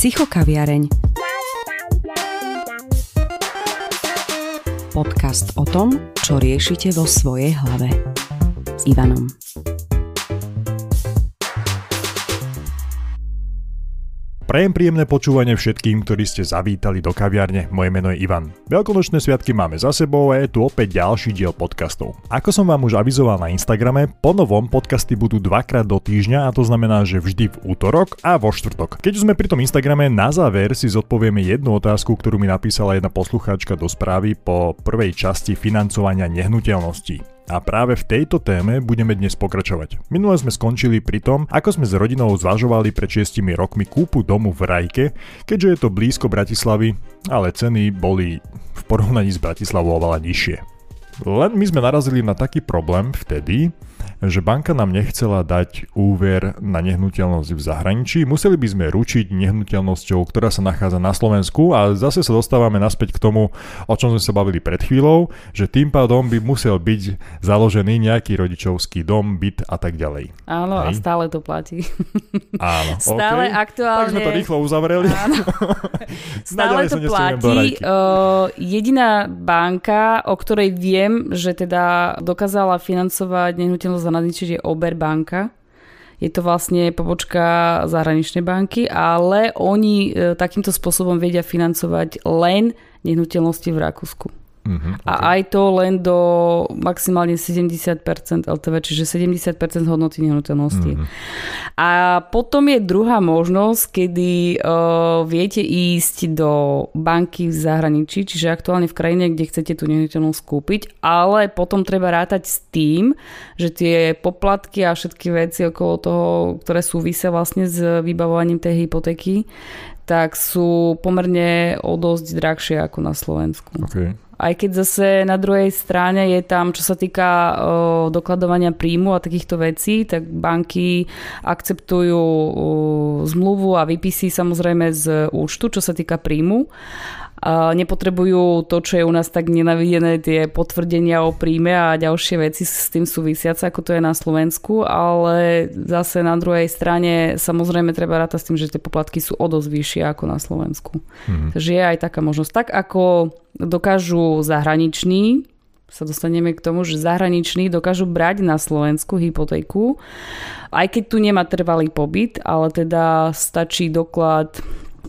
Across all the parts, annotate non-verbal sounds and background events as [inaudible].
Psychokaviareň. Podcast o tom, čo riešite vo svojej hlave. S Ivanom. Prajem príjemné počúvanie všetkým, ktorí ste zavítali do kaviarne. Moje meno je Ivan. Veľkonočné sviatky máme za sebou a je tu opäť ďalší diel podcastov. Ako som vám už avizoval na Instagrame, po novom podcasty budú dvakrát do týždňa a to znamená, že vždy v útorok a vo štvrtok. Keď už sme pri tom Instagrame, na záver si zodpovieme jednu otázku, ktorú mi napísala jedna poslucháčka do správy po prvej časti financovania nehnuteľností. A práve v tejto téme budeme dnes pokračovať. Minule sme skončili pri tom, ako sme s rodinou zvažovali pred 6 rokmi kúpu domu v Rajke, keďže je to blízko Bratislavy, ale ceny boli v porovnaní s Bratislavou oveľa nižšie. Len my sme narazili na taký problém vtedy, že banka nám nechcela dať úver na nehnuteľnosť v zahraničí, museli by sme ručiť nehnuteľnosťou, ktorá sa nachádza na Slovensku a zase sa dostávame naspäť k tomu, o čom sme sa bavili pred chvíľou, že tým pádom by musel byť založený nejaký rodičovský dom, byt a tak ďalej. Áno, Hej. a stále to platí. Áno, [laughs] stále okay. aktuálne. Tak sme to rýchlo uzavreli. Áno. [laughs] stále to platí. Uh, jediná banka, o ktorej viem, že teda dokázala financovať nehnuteľnosť čiže je Oberbanka. Je to vlastne pobočka zahraničnej banky, ale oni e, takýmto spôsobom vedia financovať len nehnuteľnosti v Rakúsku. Uh-huh, okay. A aj to len do maximálne 70% LTV, čiže 70% hodnoty nehnuteľnosti. Uh-huh. A potom je druhá možnosť, kedy uh, viete ísť do banky v zahraničí, čiže aktuálne v krajine, kde chcete tú nehnuteľnosť kúpiť, ale potom treba rátať s tým, že tie poplatky a všetky veci okolo toho, ktoré súvisia vlastne s vybavovaním tej hypotéky, tak sú pomerne o dosť drahšie ako na Slovensku. Okay. Aj keď zase na druhej strane je tam, čo sa týka dokladovania príjmu a takýchto vecí, tak banky akceptujú zmluvu a vypisy samozrejme z účtu, čo sa týka príjmu nepotrebujú to, čo je u nás tak nenavidené, tie potvrdenia o príjme a ďalšie veci s tým súvisiace, ako to je na Slovensku, ale zase na druhej strane samozrejme treba rátať s tým, že tie poplatky sú o dosť vyššie ako na Slovensku. Mm. Takže je aj taká možnosť. Tak ako dokážu zahraniční, sa dostaneme k tomu, že zahraniční dokážu brať na Slovensku hypotéku, aj keď tu nemá trvalý pobyt, ale teda stačí doklad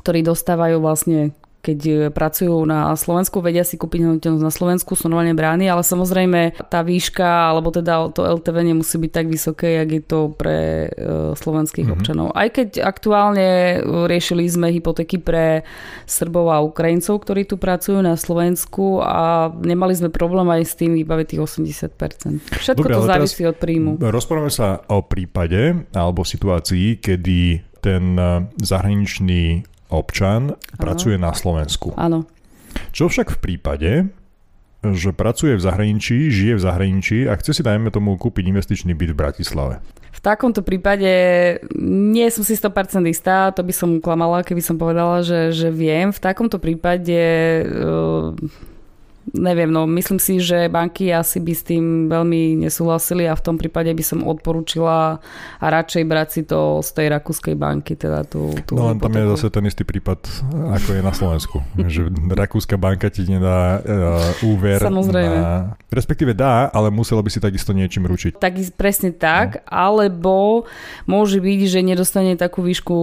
ktorý dostávajú vlastne keď e, pracujú na Slovensku, vedia si kúpiť nehnuteľnosť na Slovensku, sú normálne brány, ale samozrejme tá výška, alebo teda to LTV nemusí byť tak vysoké, jak je to pre uh, slovenských mm-hmm. občanov. Aj keď aktuálne riešili sme hypotéky pre Srbov a Ukrajincov, ktorí tu pracujú na Slovensku a nemali sme problém aj s tým vybaviť tých 80%. Všetko Dobre, to závisí od príjmu. Rozprávame sa o prípade alebo situácii, kedy ten e, zahraničný občan ano. pracuje na Slovensku. Áno. Čo však v prípade, že pracuje v zahraničí, žije v zahraničí a chce si, dajme tomu, kúpiť investičný byt v Bratislave? V takomto prípade nie som si 100% istá, to by som klamala, keby som povedala, že, že viem. V takomto prípade uh, neviem, no myslím si, že banky asi by s tým veľmi nesúhlasili a v tom prípade by som odporúčila a radšej brať si to z tej rakúskej banky. Teda tú, tú no len tam je zase ten istý prípad, ako je na Slovensku. [laughs] že rakúska banka ti nedá uh, úver. Samozrejme. Na, respektíve dá, ale muselo by si takisto niečím ručiť. Tak, presne tak, no. alebo môže byť, že nedostane takú výšku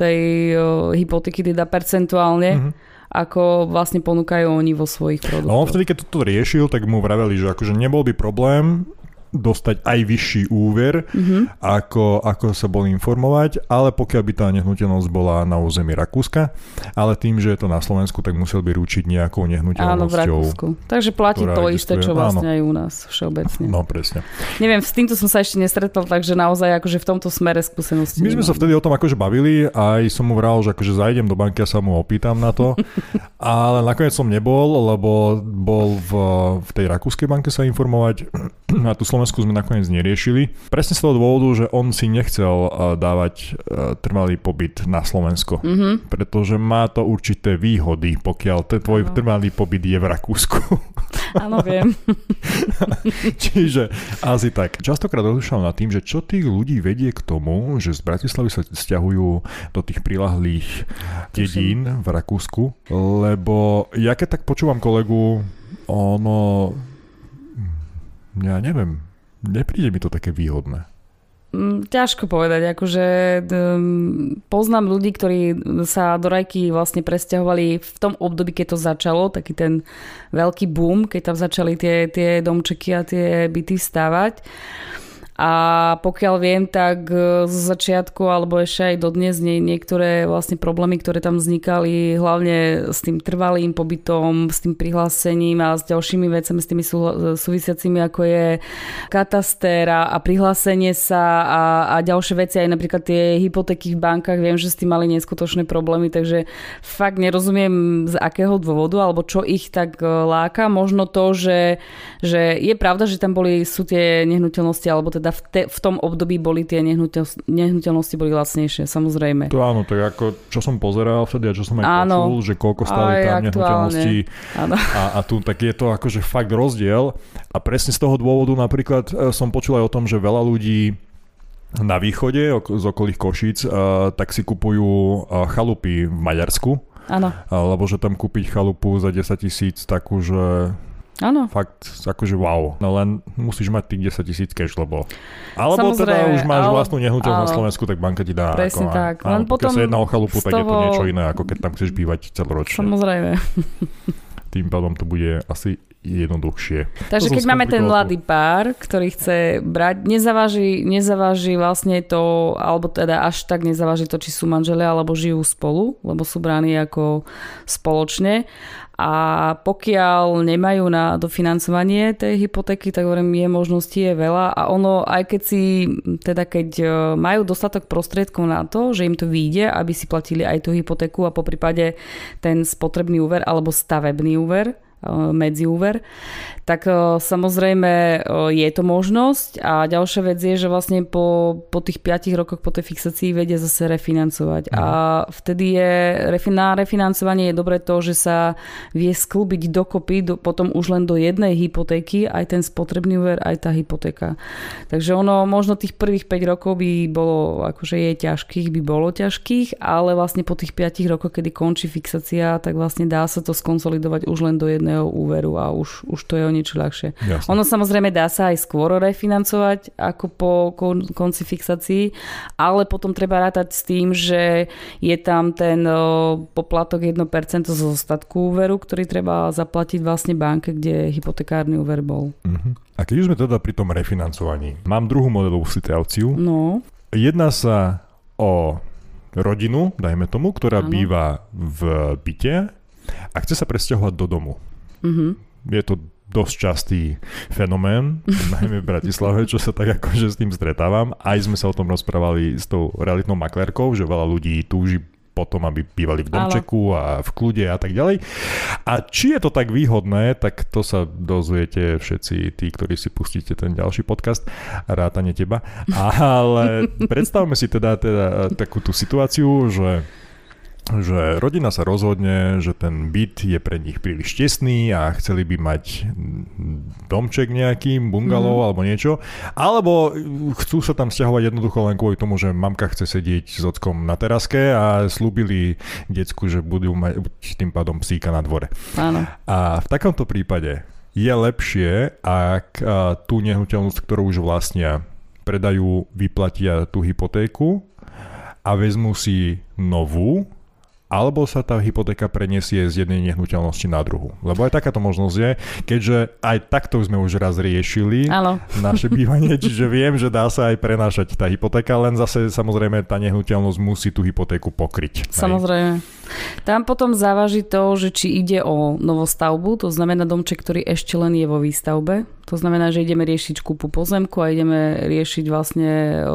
tej uh, hypotéky, teda percentuálne, mm-hmm ako vlastne ponúkajú oni vo svojich produktoch. No on vtedy, keď toto riešil, tak mu vraveli, že akože nebol by problém dostať aj vyšší úver, mm-hmm. ako, ako sa bol informovať, ale pokiaľ by tá nehnuteľnosť bola na území Rakúska, ale tým, že je to na Slovensku, tak musel by ručiť nejakou nehnuteľnosťou. Áno, v Rakúsku. Takže platí to isté, čo vlastne áno. aj u nás všeobecne. No, presne. Neviem, s týmto som sa ešte nestretol, takže naozaj akože v tomto smere skúsenosti. My sme nemám. sa vtedy o tom akože bavili a aj som mu vral, že akože zajdem do banky a sa mu opýtam na to, [laughs] ale nakoniec som nebol, lebo bol v, v tej rakúskej banke sa informovať a tú Slovensku sme nakoniec neriešili. Presne z toho dôvodu, že on si nechcel dávať trvalý pobyt na Slovensko, mm-hmm. pretože má to určité výhody, pokiaľ ten tvoj ano. trvalý pobyt je v Rakúsku. [laughs] Áno, viem. [laughs] Čiže asi tak. Častokrát rozmýšľam nad tým, že čo tých ľudí vedie k tomu, že z Bratislavy sa stiahujú do tých prilahlých dedín v Rakúsku, lebo ja keď tak počúvam kolegu, ono, ja neviem, nepríde mi to také výhodné. Mm, ťažko povedať, akože um, poznám ľudí, ktorí sa do Rajky vlastne presťahovali v tom období, keď to začalo, taký ten veľký boom, keď tam začali tie, tie domčeky a tie byty stávať. A pokiaľ viem, tak e, z začiatku alebo ešte aj dodnes nie, niektoré vlastne problémy, ktoré tam vznikali, hlavne s tým trvalým pobytom, s tým prihlásením a s ďalšími vecami, s tými sú, súvisiacimi, ako je kataster a, a prihlásenie sa a, a ďalšie veci, aj napríklad tie hypotéky v bankách, viem, že s tým mali neskutočné problémy, takže fakt nerozumiem z akého dôvodu alebo čo ich tak e, láka. Možno to, že, že je pravda, že tam boli, sú tie nehnuteľnosti alebo teda teda v, te, v tom období boli tie nehnuteľnosti boli lacnejšie, samozrejme. To áno, tak ako čo som pozeral vtedy a čo som aj áno, počul, že koľko stali tam nehnuteľnosti a, a tu, tak je to akože fakt rozdiel a presne z toho dôvodu napríklad e, som počul aj o tom, že veľa ľudí na východe z okolých Košíc uh, tak si kupujú uh, chalupy v Maďarsku. Áno. Lebo že tam kúpiť chalupu za 10 tisíc takú, že Áno. Fakt, akože wow. No len musíš mať tých 10 tisíc cash, lebo... Alebo Samozrejme, teda už máš ale... vlastnú nehnuteľnosť na Slovensku, tak banka ti dá. Presne ako, tak. Len potom sa jedná o chalupu, tak toho... je to niečo iné, ako keď tam chceš bývať celoročne. Samozrejme. [laughs] Tým pádom to bude asi jednoduchšie. Takže keď máme ten mladý pár, ktorý chce brať, nezaváži, nezaváži vlastne to, alebo teda až tak nezaváži to, či sú manželia alebo žijú spolu, lebo sú bráni ako spoločne a pokiaľ nemajú na dofinancovanie tej hypotéky, tak hovorím, je možností je veľa. A ono, aj keď si, teda keď e, majú dostatok prostriedkov na to, že im to vyjde, aby si platili aj tú hypotéku a po prípade ten spotrebný úver alebo stavebný úver, medziúver, tak e, samozrejme e, je to možnosť a ďalšia vec je, že vlastne po, po tých 5 rokoch po tej fixácii vedia zase refinancovať a mhm. vtedy je na refinancovanie je dobré to, že sa vie sklbiť dokopy do, potom už len do jednej hypotéky aj ten spotrebný úver, aj tá hypotéka. Takže ono možno tých prvých 5 rokov by bolo, akože je ťažkých, by bolo ťažkých, ale vlastne po tých 5 rokoch, kedy končí fixácia, tak vlastne dá sa to skonsolidovať už len do jednej jedného úveru a už, už to je o niečo ľahšie. Jasne. Ono samozrejme dá sa aj skôr refinancovať ako po kon, konci fixácii, ale potom treba rátať s tým, že je tam ten o, poplatok 1% zo ostatku úveru, ktorý treba zaplatiť vlastne banke, kde hypotekárny úver bol. Uh-huh. A keď už sme teda pri tom refinancovaní, mám druhú modelovú situáciu. No. Jedná sa o rodinu, dajme tomu, ktorá ano. býva v byte a chce sa presťahovať do domu. Mm-hmm. Je to dosť častý fenomén, najmä v Bratislave, čo sa tak akože s tým stretávam. Aj sme sa o tom rozprávali s tou realitnou maklérkou, že veľa ľudí túži potom, aby bývali v domčeku a v kľude a tak ďalej. A či je to tak výhodné, tak to sa dozviete všetci tí, ktorí si pustíte ten ďalší podcast, rátane teba. [laughs] Ale predstavme si teda, teda takú tú situáciu, že že rodina sa rozhodne, že ten byt je pre nich príliš tesný a chceli by mať domček nejaký, bungalov mm. alebo niečo, alebo chcú sa tam stiahovať jednoducho len kvôli tomu, že mamka chce sedieť s ockom na teraske a slúbili decku, že budú mať tým pádom psíka na dvore. Áno. A v takomto prípade je lepšie, ak tú nehnuteľnosť, ktorú už vlastnia, predajú, vyplatia tú hypotéku a vezmú si novú, alebo sa tá hypotéka preniesie z jednej nehnuteľnosti na druhú. Lebo aj takáto možnosť je, keďže aj takto sme už raz riešili Áno. naše [laughs] bývanie, čiže viem, že dá sa aj prenášať tá hypotéka, len zase samozrejme tá nehnuteľnosť musí tú hypotéku pokryť. Samozrejme. Tam potom závaží to, že či ide o novostavbu, to znamená domček, ktorý ešte len je vo výstavbe. To znamená, že ideme riešiť kúpu pozemku a ideme riešiť vlastne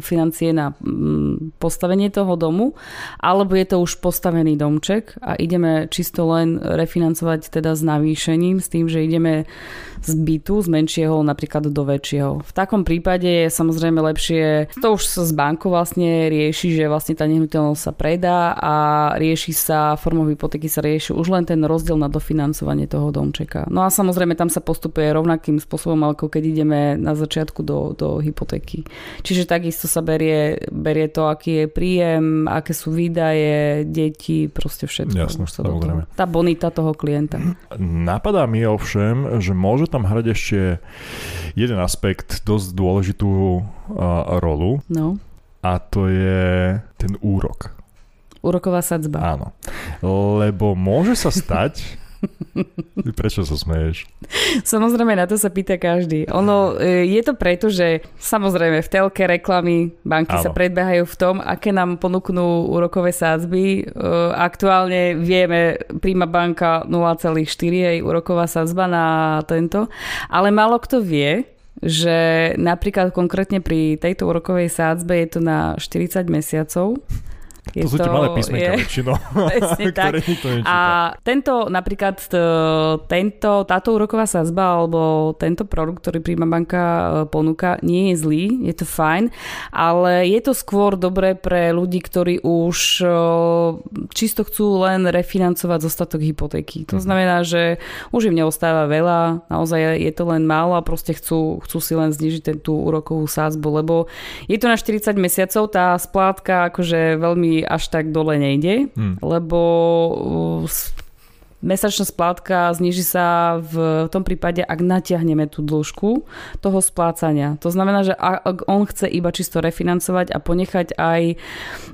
financie na m, postavenie toho domu, alebo je to už postavený domček a ideme čisto len refinancovať teda s navýšením, s tým, že ideme z bytu, z menšieho napríklad do väčšieho. V takom prípade je samozrejme lepšie, to už sa z banku vlastne rieši, že vlastne tá nehnuteľnosť sa predá a rieši sa, formou hypotéky sa rieši už len ten rozdiel na dofinancovanie toho domčeka. No a samozrejme tam sa postupuje rovnakým spôsobom, ako keď ideme na začiatku do, do hypotéky. Čiže takisto sa berie, berie to, aký je príjem, aké sú výdaje, deti, proste všetko. Jasne, samozrejme. Tá bonita toho klienta. Napadá mi ovšem, že môže tam hrať ešte jeden aspekt, dosť dôležitú uh, rolu. No. A to je ten úrok. Úroková sadzba. Áno. Lebo môže sa stať, [laughs] Prečo sa smeješ? Samozrejme, na to sa pýta každý. Ono, e, je to preto, že samozrejme v telke reklamy banky Áno. sa predbehajú v tom, aké nám ponúknú úrokové sádzby. E, aktuálne vieme, príjma banka 0,4 jej úroková sádzba na tento, ale málo kto vie, že napríklad konkrétne pri tejto úrokovej sádzbe je to na 40 mesiacov je to sú tie malé písmenka je, [laughs] väčšinou, [laughs] ktoré nikto nečíta. A tento napríklad tento, táto úroková sazba alebo tento produkt, ktorý Prima banka e, ponúka, nie je zlý, je to fajn, ale je to skôr dobré pre ľudí, ktorí už e, čisto chcú len refinancovať zostatok hypotéky. To mhm. znamená, že už im neostáva veľa, naozaj je to len málo a proste chcú, chcú si len znižiť ten, tú úrokovú sázbu, lebo je to na 40 mesiacov, tá splátka akože veľmi až tak dole nejde, hmm. lebo uh, mesačná splátka zniží sa v tom prípade, ak natiahneme tú dĺžku toho splácania. To znamená, že ak on chce iba čisto refinancovať a ponechať aj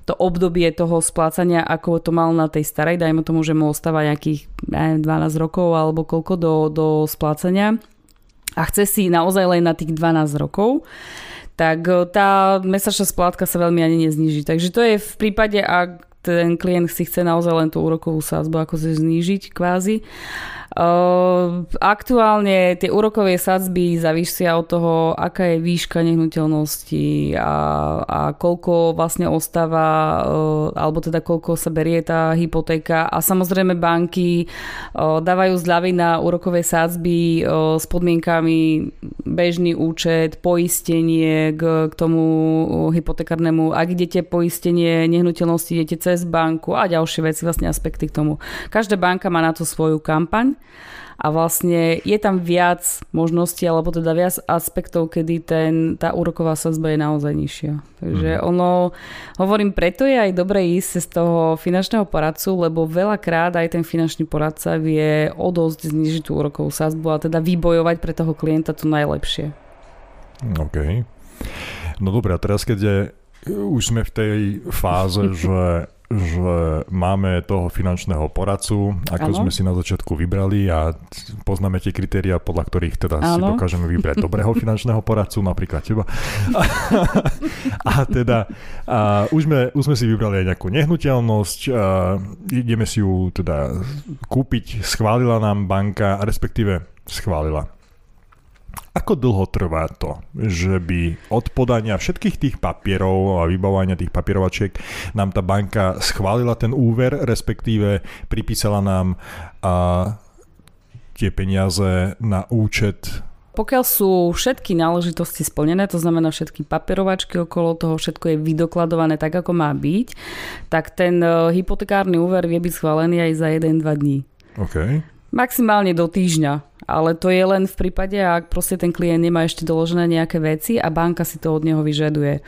to obdobie toho splácania, ako to mal na tej starej, dajme tomu, že mu ostáva nejakých neviem, 12 rokov alebo koľko do, do splácania a chce si naozaj len na tých 12 rokov, tak e, tá mesačná splátka sa veľmi ani nezniží. Takže to je v prípade, ak ten klient si chce naozaj len tú úrokovú sázbu ako znížiť kvázi. Aktuálne tie úrokové sadzby zavisia od toho, aká je výška nehnuteľnosti a, a koľko vlastne ostáva, ehm, alebo teda koľko sa berie tá hypotéka. A samozrejme banky ehm, dávajú zľavy na úrokové sadzby s podmienkami bežný účet, poistenie k, k tomu hypotekárnemu. Ak idete poistenie nehnuteľnosti, idete cez banku a ďalšie veci, vlastne aspekty k tomu. Každá banka má na to svoju kampaň a vlastne je tam viac možností alebo teda viac aspektov, kedy ten, tá úroková sazba je naozaj nižšia. Takže mm. ono, hovorím, preto je aj dobre ísť z toho finančného poradcu, lebo veľakrát aj ten finančný poradca vie o dosť znižiť tú úrokovú sazbu a teda vybojovať pre toho klienta to najlepšie. OK. No dobré, a teraz keď je, už sme v tej fáze, [laughs] že že máme toho finančného poradcu, ako ano. sme si na začiatku vybrali a poznáme tie kritéria, podľa ktorých teda ano. si dokážeme vybrať [laughs] dobrého finančného poradcu, napríklad teba. A, [laughs] a teda a už, sme, už sme si vybrali aj nejakú nehnuteľnosť, a ideme si ju teda kúpiť, schválila nám banka, respektíve schválila ako dlho trvá to, že by od podania všetkých tých papierov a vybavovania tých papierovačiek nám tá banka schválila ten úver, respektíve pripísala nám a, tie peniaze na účet pokiaľ sú všetky náležitosti splnené, to znamená všetky papierovačky okolo toho, všetko je vydokladované tak, ako má byť, tak ten e, hypotekárny úver vie byť schválený aj za 1-2 dní. Okay. Maximálne do týždňa ale to je len v prípade, ak proste ten klient nemá ešte doložené nejaké veci a banka si to od neho vyžaduje.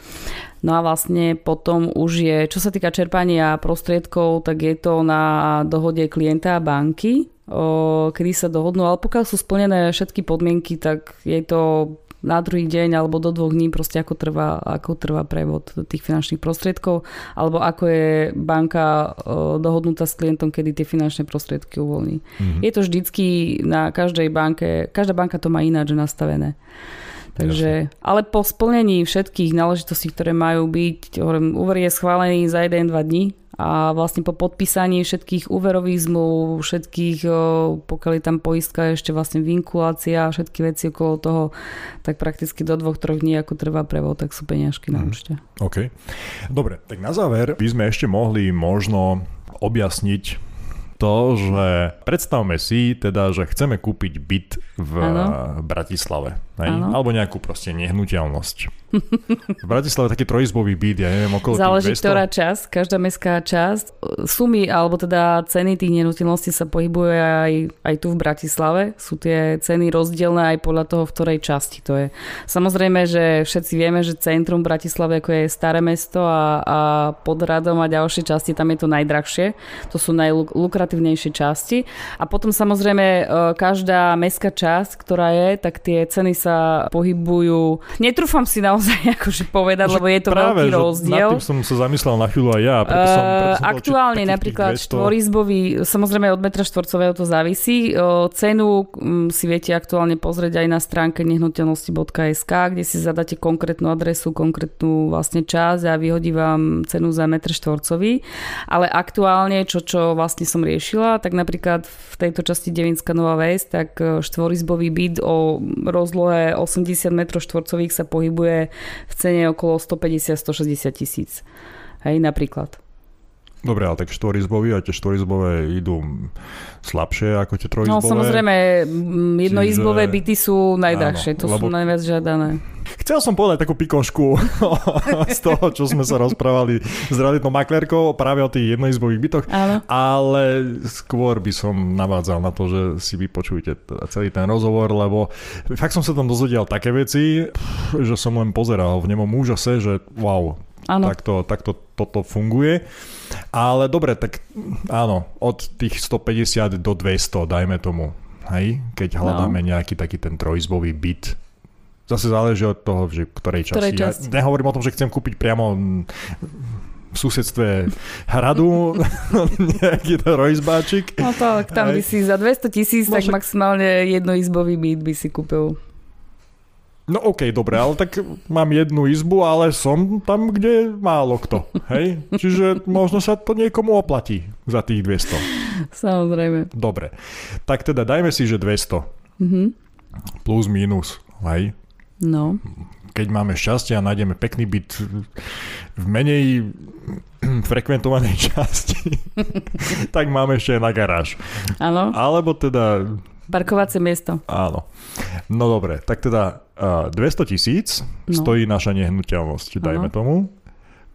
No a vlastne potom už je, čo sa týka čerpania prostriedkov, tak je to na dohode klienta a banky, kedy sa dohodnú, ale pokiaľ sú splnené všetky podmienky, tak je to na druhý deň alebo do dvoch dní proste ako trvá, ako trvá prevod tých finančných prostriedkov alebo ako je banka dohodnutá s klientom, kedy tie finančné prostriedky uvoľní. Mm-hmm. Je to vždycky na každej banke, každá banka to má ináč nastavené. Takže, ale po splnení všetkých náležitostí, ktoré majú byť, hovorím, úver je schválený za 1-2 dní a vlastne po podpísaní všetkých úverových zmluv, všetkých, pokiaľ je tam poistka, ešte vlastne vinkulácia a všetky veci okolo toho, tak prakticky do dvoch, troch dní ako trvá prevod, tak sú peniažky na mhm. účte. OK. Dobre, tak na záver by sme ešte mohli možno objasniť to, že predstavme si teda, že chceme kúpiť byt v ano. Bratislave. Hej? Alebo nejakú proste nehnuteľnosť. [laughs] V Bratislave taký trojizbový byt, ja neviem, okolo Záleží, tých 200. ktorá časť, každá mestská časť. Sumy, alebo teda ceny tých nehnuteľností sa pohybuje aj, aj tu v Bratislave. Sú tie ceny rozdielne aj podľa toho, v ktorej časti to je. Samozrejme, že všetci vieme, že centrum Bratislave ako je staré mesto a, a pod radom a ďalšie časti, tam je to najdrahšie. To sú najlukratívnejšie časti. A potom samozrejme e, každá mestská časť, ktorá je, tak tie ceny sa pohybujú. Netrúfam si naozaj [laughs] akože povedať, lebo je to práve, veľký rozdiel. Nad tým som sa zamyslel na chvíľu aj ja. Preto som, preto som Aktuálne napríklad štvorizbový, samozrejme od metra štvorcového to závisí. Cenu mm, si viete aktuálne pozrieť aj na stránke nehnuteľnosti.sk, kde si zadáte konkrétnu adresu, konkrétnu vlastne časť a vyhodí vám cenu za metr štvorcový. Ale aktuálne, čo, čo vlastne som riešila, tak napríklad v tejto časti Devinská Nová Ves, tak štvorizbový byt o rozlohe 80 m štvorcových sa pohybuje v cene okolo 150-160 tisíc. Hej, napríklad. Dobre, ale tak štvorizbový a tie štvorizbové idú slabšie ako tie trojizbové. No samozrejme, jednoizbové Čiže... byty sú najdrahšie, to lebo... sú najviac žiadané. Chcel som povedať takú pikošku [laughs] z toho, čo sme sa rozprávali s realitnou maklérkou práve o tých jednoizbových bytoch, Áno. ale skôr by som navádzal na to, že si vypočujte celý ten rozhovor, lebo fakt som sa tam dozvedel také veci, že som len pozeral v nemom úžase, že wow, Áno. Takto, takto toto funguje. Ale dobre, tak áno, od tých 150 do 200, dajme tomu. Hej? Keď hľadáme no. nejaký taký ten trojizbový byt. Zase záleží od toho, že ktorej časti. Ktorej časti. Ja nehovorím o tom, že chcem kúpiť priamo v susedstve hradu [laughs] nejaký ten rojzbáčik. No to, tam by si za 200 tisíc, tak maximálne jednoizbový byt by si kúpil. No okej, okay, dobre, ale tak mám jednu izbu, ale som tam, kde málo kto. Hej? Čiže možno sa to niekomu oplatí za tých 200. Samozrejme. Dobre. Tak teda dajme si, že 200. Mm-hmm. Plus, minus. Hej? No. Keď máme šťastie a nájdeme pekný byt v menej [clears throat] frekventovanej [laughs] časti, tak máme ešte na garáž. Áno. Alebo teda Parkovacie miesto. Áno. No dobre, tak teda uh, 200 tisíc no. stojí naša nehnuteľnosť, dajme ano. tomu.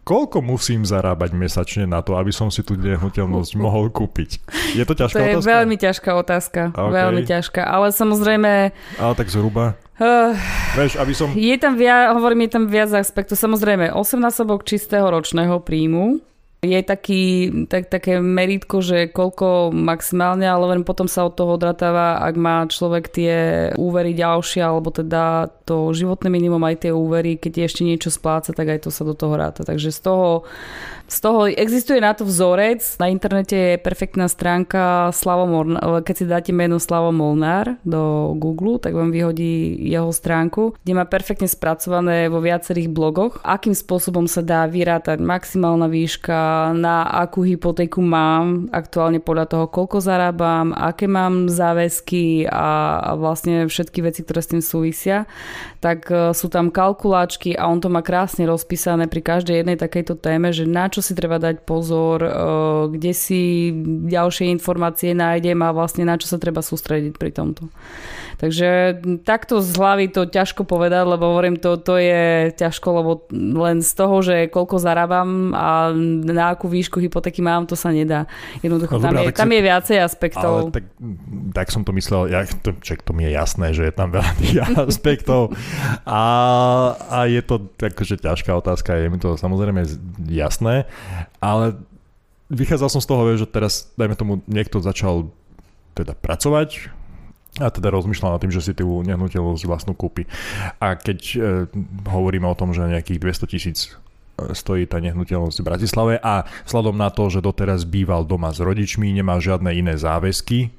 Koľko musím zarábať mesačne na to, aby som si tú nehnuteľnosť mohol kúpiť? Je to ťažká otázka? To je veľmi ťažká otázka. Okay. Veľmi ťažká, ale samozrejme... Ale tak zhruba? Uh, Veš, aby som... Je tam viac, hovorím, je tam viac aspektov. Samozrejme, 8 násobok čistého ročného príjmu, je taký, tak, také meritko, že koľko maximálne, ale len potom sa od toho odratáva, ak má človek tie úvery ďalšie, alebo teda to životné minimum aj tie úvery, keď ešte niečo spláca, tak aj to sa do toho ráta. Takže z toho z toho existuje na to vzorec, na internete je perfektná stránka Slavo Molnár, keď si dáte meno Slavo Molnár do Google, tak vám vyhodí jeho stránku, kde má perfektne spracované vo viacerých blogoch, akým spôsobom sa dá vyrátať maximálna výška, na akú hypotéku mám, aktuálne podľa toho, koľko zarábam, aké mám záväzky a, vlastne všetky veci, ktoré s tým súvisia, tak e, sú tam kalkuláčky a on to má krásne rozpísané pri každej jednej takejto téme, že na čo si treba dať pozor, eh, kde si ďalšie informácie nájdem a vlastne na čo sa treba sústrediť pri tomto. Takže takto z hlavy to ťažko povedať, lebo hovorím, to, to je ťažko, lebo len z toho, že koľko zarábam a na akú výšku hypotéky mám, to sa nedá. Jednoducho, no, tam, dobrá, je, tam si... je viacej aspektov. Ale tak, tak som to myslel, ja, to, čak, to mi je jasné, že je tam veľa tých [laughs] aspektov a, a je to akože ťažká otázka, je mi to samozrejme jasné, ale vychádzal som z toho, že teraz, dajme tomu, niekto začal teda pracovať, a teda rozmýšľal nad tým, že si tú nehnuteľnosť vlastnú kúpi. A keď e, hovoríme o tom, že nejakých 200 tisíc stojí tá nehnuteľnosť v Bratislave a vzhľadom na to, že doteraz býval doma s rodičmi, nemá žiadne iné záväzky.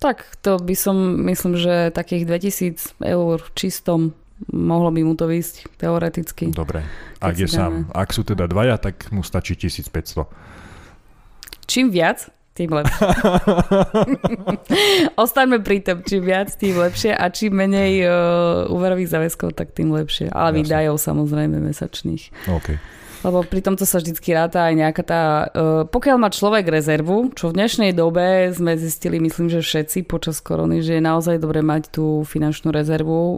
Tak to by som, myslím, že takých 2000 eur čistom mohlo by mu to výsť teoreticky. Dobre, ak je sám. Ak sú teda dvaja, tak mu stačí 1500. čím viac, tým lepšie. [laughs] Ostaňme pri tom, čím viac, tým lepšie a čím menej uh, úverových záväzkov, tak tým lepšie. Ale Jasne. výdajov samozrejme mesačných. Okay. Lebo pri tomto sa vždycky ráta aj nejaká tá... Uh, pokiaľ má človek rezervu, čo v dnešnej dobe sme zistili, myslím, že všetci počas korony, že je naozaj dobre mať tú finančnú rezervu. Uh,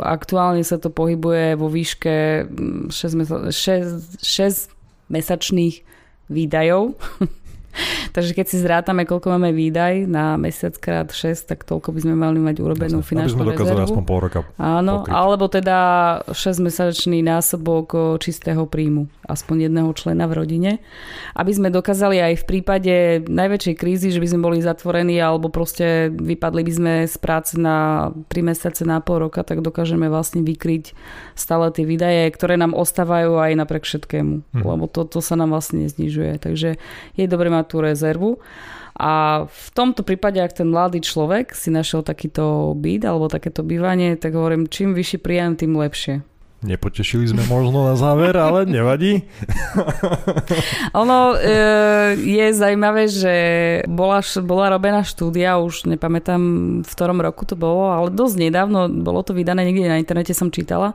aktuálne sa to pohybuje vo výške 6, 6, 6 mesačných výdajov. [laughs] [laughs] Takže keď si zrátame, koľko máme výdaj na mesiac krát 6, tak toľko by sme mali mať urobenú Jasne, finančnú aby sme dokázali rezervu. aspoň pol roka Áno, pokryť. alebo teda 6-mesačný násobok čistého príjmu, aspoň jedného člena v rodine. Aby sme dokázali aj v prípade najväčšej krízy, že by sme boli zatvorení alebo proste vypadli by sme z práce na 3 mesiace, na pol roka, tak dokážeme vlastne vykryť stále tie výdaje, ktoré nám ostávajú aj napriek všetkému. Hm. Lebo to, to sa nám vlastne neznižuje. Takže je dobré mať tú rezervu. A v tomto prípade, ak ten mladý človek si našiel takýto byt alebo takéto bývanie, tak hovorím, čím vyšší príjem, tým lepšie. Nepotešili sme možno na záver, ale nevadí. [laughs] ono e, je zaujímavé, že bola, bola robená štúdia, už nepamätám v ktorom roku to bolo, ale dosť nedávno, bolo to vydané niekde na internete, som čítala,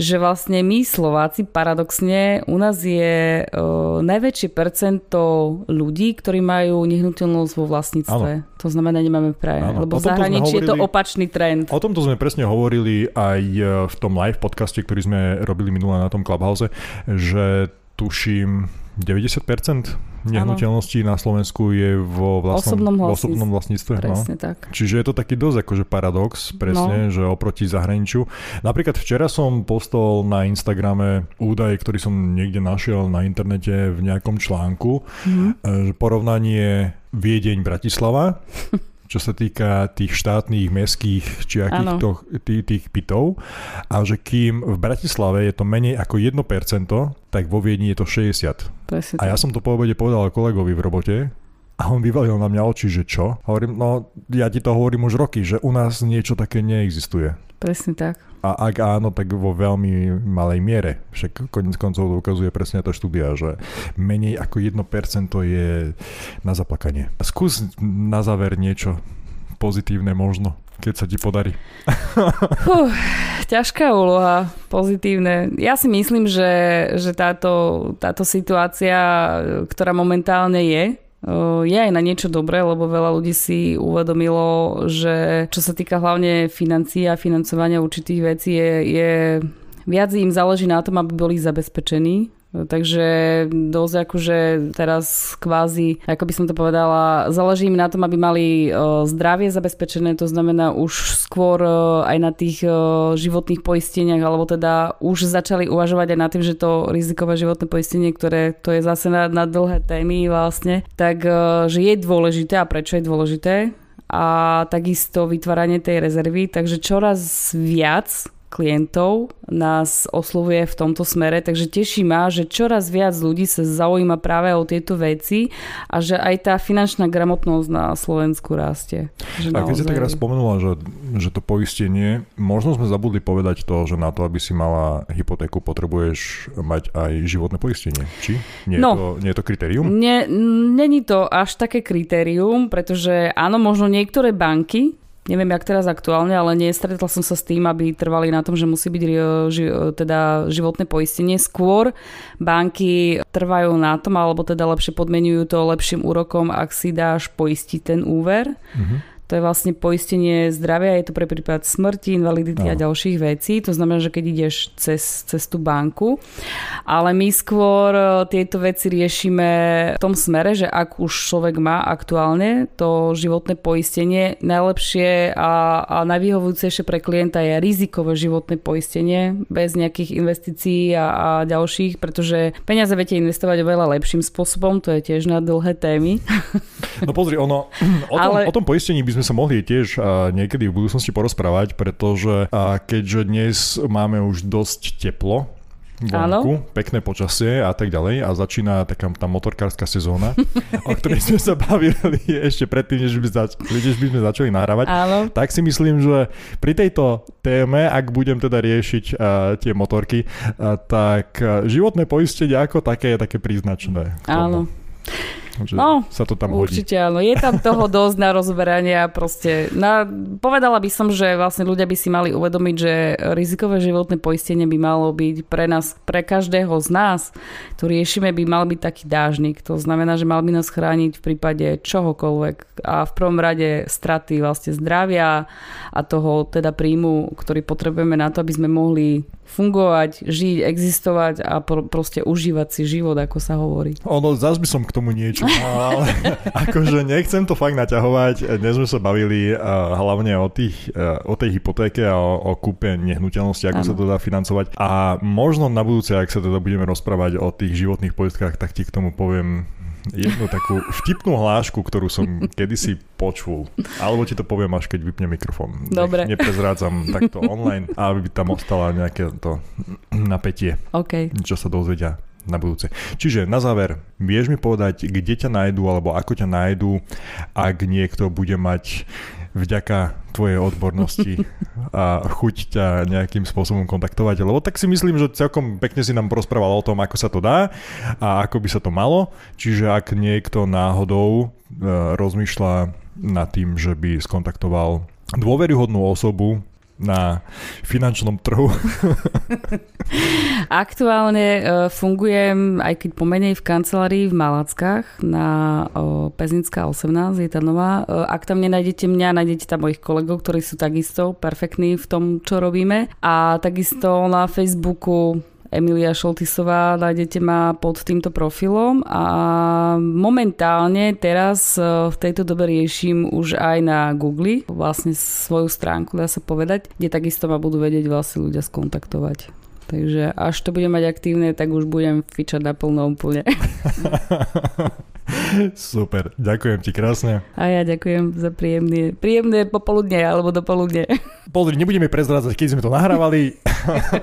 že vlastne my Slováci paradoxne, u nás je e, najväčšie percento ľudí, ktorí majú nehnuteľnosť vo vlastníctve. Ano. To znamená, nemáme. Ano. Lebo v zahraničí hovorili, je to opačný trend. O tomto sme presne hovorili aj e, v tom live podcaste, ktorý sme robili minule na tom Clubhouse, že tuším 90% nehnuteľností na Slovensku je vo vlastnom, osobnom, vlastníctve. osobnom vlastníctve. No. Presne no. tak. Čiže je to taký dosť akože paradox, presne, no. že oproti zahraničiu. Napríklad včera som postol na Instagrame údaj, ktorý som niekde našiel na internete v nejakom článku, mm-hmm. porovnanie Viedeň-Bratislava [laughs] čo sa týka tých štátnych, mestských či akých to, tých, tých bytov a že kým v Bratislave je to menej ako 1%, tak vo Viedni je to 60. Presne a ja som to po obede povedal kolegovi v robote a on vyvalil na mňa oči, že čo? Hovorím, no ja ti to hovorím už roky, že u nás niečo také neexistuje. Presne tak. A ak áno, tak vo veľmi malej miere. Však konec koncov ukazuje presne tá štúdia, že menej ako 1% je na zaplakanie. Skús na záver niečo pozitívne možno, keď sa ti podarí. [laughs] Fuh, ťažká úloha, pozitívne. Ja si myslím, že, že táto, táto situácia, ktorá momentálne je, je aj na niečo dobré, lebo veľa ľudí si uvedomilo, že čo sa týka hlavne financií a financovania určitých vecí je, je viac im záleží na tom, aby boli zabezpečení Takže dosť akože teraz kvázi, ako by som to povedala, záleží im na tom, aby mali e, zdravie zabezpečené, to znamená už skôr e, aj na tých e, životných poisteniach, alebo teda už začali uvažovať aj na tým, že to rizikové životné poistenie, ktoré to je zase na, na dlhé témy vlastne, tak že je dôležité a prečo je dôležité. A takisto vytváranie tej rezervy, takže čoraz viac klientov nás oslovuje v tomto smere, takže teší ma, že čoraz viac ľudí sa zaujíma práve o tieto veci a že aj tá finančná gramotnosť na Slovensku rastie. Že a keď si tak raz spomenula, že, že to poistenie, možno sme zabudli povedať to, že na to, aby si mala hypotéku, potrebuješ mať aj životné poistenie. Či? Nie, no, je, to, nie je to kritérium? není to až také kritérium, pretože áno, možno niektoré banky neviem, jak teraz aktuálne, ale nestretla som sa s tým, aby trvali na tom, že musí byť ži, teda životné poistenie. Skôr banky trvajú na tom, alebo teda lepšie podmenujú to lepším úrokom, ak si dáš poistiť ten úver. Mm-hmm to je vlastne poistenie zdravia, je to pre prípad smrti, invalidity no. a ďalších vecí. To znamená, že keď ideš cez, cez tú banku. Ale my skôr e, tieto veci riešime v tom smere, že ak už človek má aktuálne to životné poistenie, najlepšie a, a najvyhovujúcejšie pre klienta je rizikové životné poistenie bez nejakých investícií a, a ďalších, pretože peniaze viete investovať oveľa lepším spôsobom, to je tiež na dlhé témy. [laughs] No pozri, ono, [clears throat] o tom, Ale... o tom poistení by sme sa mohli tiež niekedy v budúcnosti porozprávať, pretože keďže dnes máme už dosť teplo, vonku, Áno. pekné počasie a tak ďalej a začína taká tá motorkárska sezóna, [laughs] o ktorej sme sa bavili ešte predtým, než by, zač- než by sme začali nahrávať. Áno. Tak si myslím, že pri tejto téme, ak budem teda riešiť uh, tie motorky, uh, tak uh, životné poistenie ako také je také príznačné. Áno. Že no, sa to tam hodí. Určite áno, je tam toho dosť na rozberanie a proste na, povedala by som, že vlastne ľudia by si mali uvedomiť, že rizikové životné poistenie by malo byť pre nás, pre každého z nás, to riešime, by mal byť taký dážnik. To znamená, že mal by nás chrániť v prípade čohokoľvek a v prvom rade straty vlastne zdravia a toho teda príjmu, ktorý potrebujeme na to, aby sme mohli fungovať, žiť, existovať a pro, proste užívať si život, ako sa hovorí. Ono, zás by som k tomu niečo mal, ale [laughs] akože nechcem to fakt naťahovať. Dnes sme sa bavili uh, hlavne o, tých, uh, o tej hypotéke a o, o kúpe nehnuteľnosti, ako ano. sa to dá financovať. A možno na budúce, ak sa teda budeme rozprávať o tých životných poistkách, tak ti k tomu poviem jednu takú vtipnú hlášku, ktorú som [laughs] kedysi počul. Alebo ti to poviem, až keď vypne mikrofón. Dobre. Nech neprezrádzam [laughs] takto online, aby tam ostala nejaké to napätie, okay. čo sa dozvedia na budúce. Čiže na záver, vieš mi povedať, kde ťa nájdú alebo ako ťa nájdú, ak niekto bude mať vďaka tvojej odbornosti [laughs] a chuť ťa nejakým spôsobom kontaktovať, lebo tak si myslím, že celkom pekne si nám porozprával o tom, ako sa to dá a ako by sa to malo. Čiže ak niekto náhodou e, rozmýšľa nad tým, že by skontaktoval dôveryhodnú osobu, na finančnom trhu? [laughs] Aktuálne uh, fungujem, aj keď pomenej v kancelárii v Malackách na Pezinská 18, je tá nová. Uh, ak tam nenájdete mňa, nájdete tam mojich kolegov, ktorí sú takisto perfektní v tom, čo robíme. A takisto na Facebooku Emilia Šoltisová, nájdete ma pod týmto profilom a momentálne teraz e, v tejto dobe riešim už aj na Google vlastne svoju stránku, dá sa povedať, kde takisto ma budú vedieť vlastne ľudia skontaktovať. Takže až to budem mať aktívne, tak už budem fičať naplno úplne. [laughs] Super, ďakujem ti krásne. A ja ďakujem za príjemné, príjemné popoludne alebo dopoludne. Pozri, nebudeme prezrádzať, keď sme to nahrávali.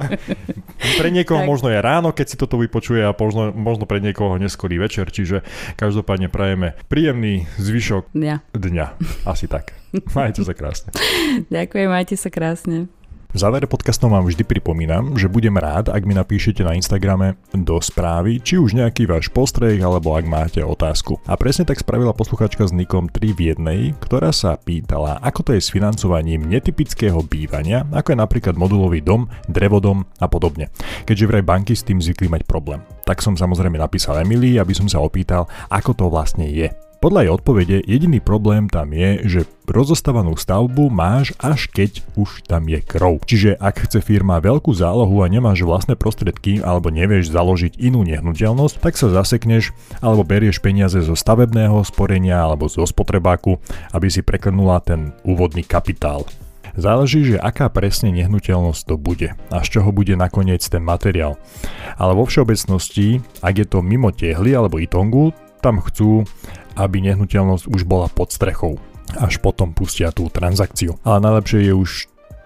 [laughs] pre niekoho tak. možno je ráno, keď si toto vypočuje a možno, možno pre niekoho neskorý večer, čiže každopádne prajeme príjemný zvyšok dňa. dňa. Asi tak. Majte sa krásne. [laughs] Ďakujem, majte sa krásne. V závere podcastov vám vždy pripomínam, že budem rád, ak mi napíšete na Instagrame do správy, či už nejaký váš postreh, alebo ak máte otázku. A presne tak spravila posluchačka s Nikom 3 v jednej, ktorá sa pýtala, ako to je s financovaním netypického bývania, ako je napríklad modulový dom, drevodom a podobne. Keďže vraj banky s tým zvykli mať problém. Tak som samozrejme napísal Emily, aby som sa opýtal, ako to vlastne je. Podľa jej odpovede jediný problém tam je, že rozostávanú stavbu máš až keď už tam je krov. Čiže ak chce firma veľkú zálohu a nemáš vlastné prostriedky alebo nevieš založiť inú nehnuteľnosť, tak sa zasekneš alebo berieš peniaze zo stavebného sporenia alebo zo spotrebáku, aby si preklenula ten úvodný kapitál. Záleží, že aká presne nehnuteľnosť to bude a z čoho bude nakoniec ten materiál. Ale vo všeobecnosti, ak je to mimo tehly alebo itongu, tam chcú, aby nehnuteľnosť už bola pod strechou. Až potom pustia tú transakciu. Ale najlepšie je už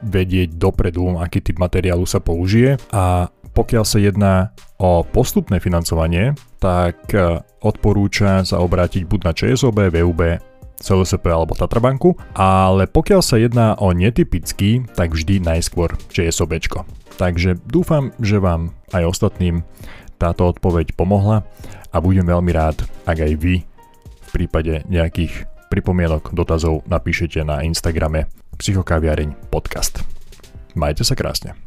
vedieť dopredu, aký typ materiálu sa použije a pokiaľ sa jedná o postupné financovanie, tak e, odporúča sa obrátiť buď na ČSOB, VUB, CLSP alebo Tatrabanku, ale pokiaľ sa jedná o netypický, tak vždy najskôr ČSOBčko. Takže dúfam, že vám aj ostatným táto odpoveď pomohla a budem veľmi rád, ak aj vy prípade nejakých pripomienok, dotazov napíšete na Instagrame Psychokaviareň podcast. Majte sa krásne.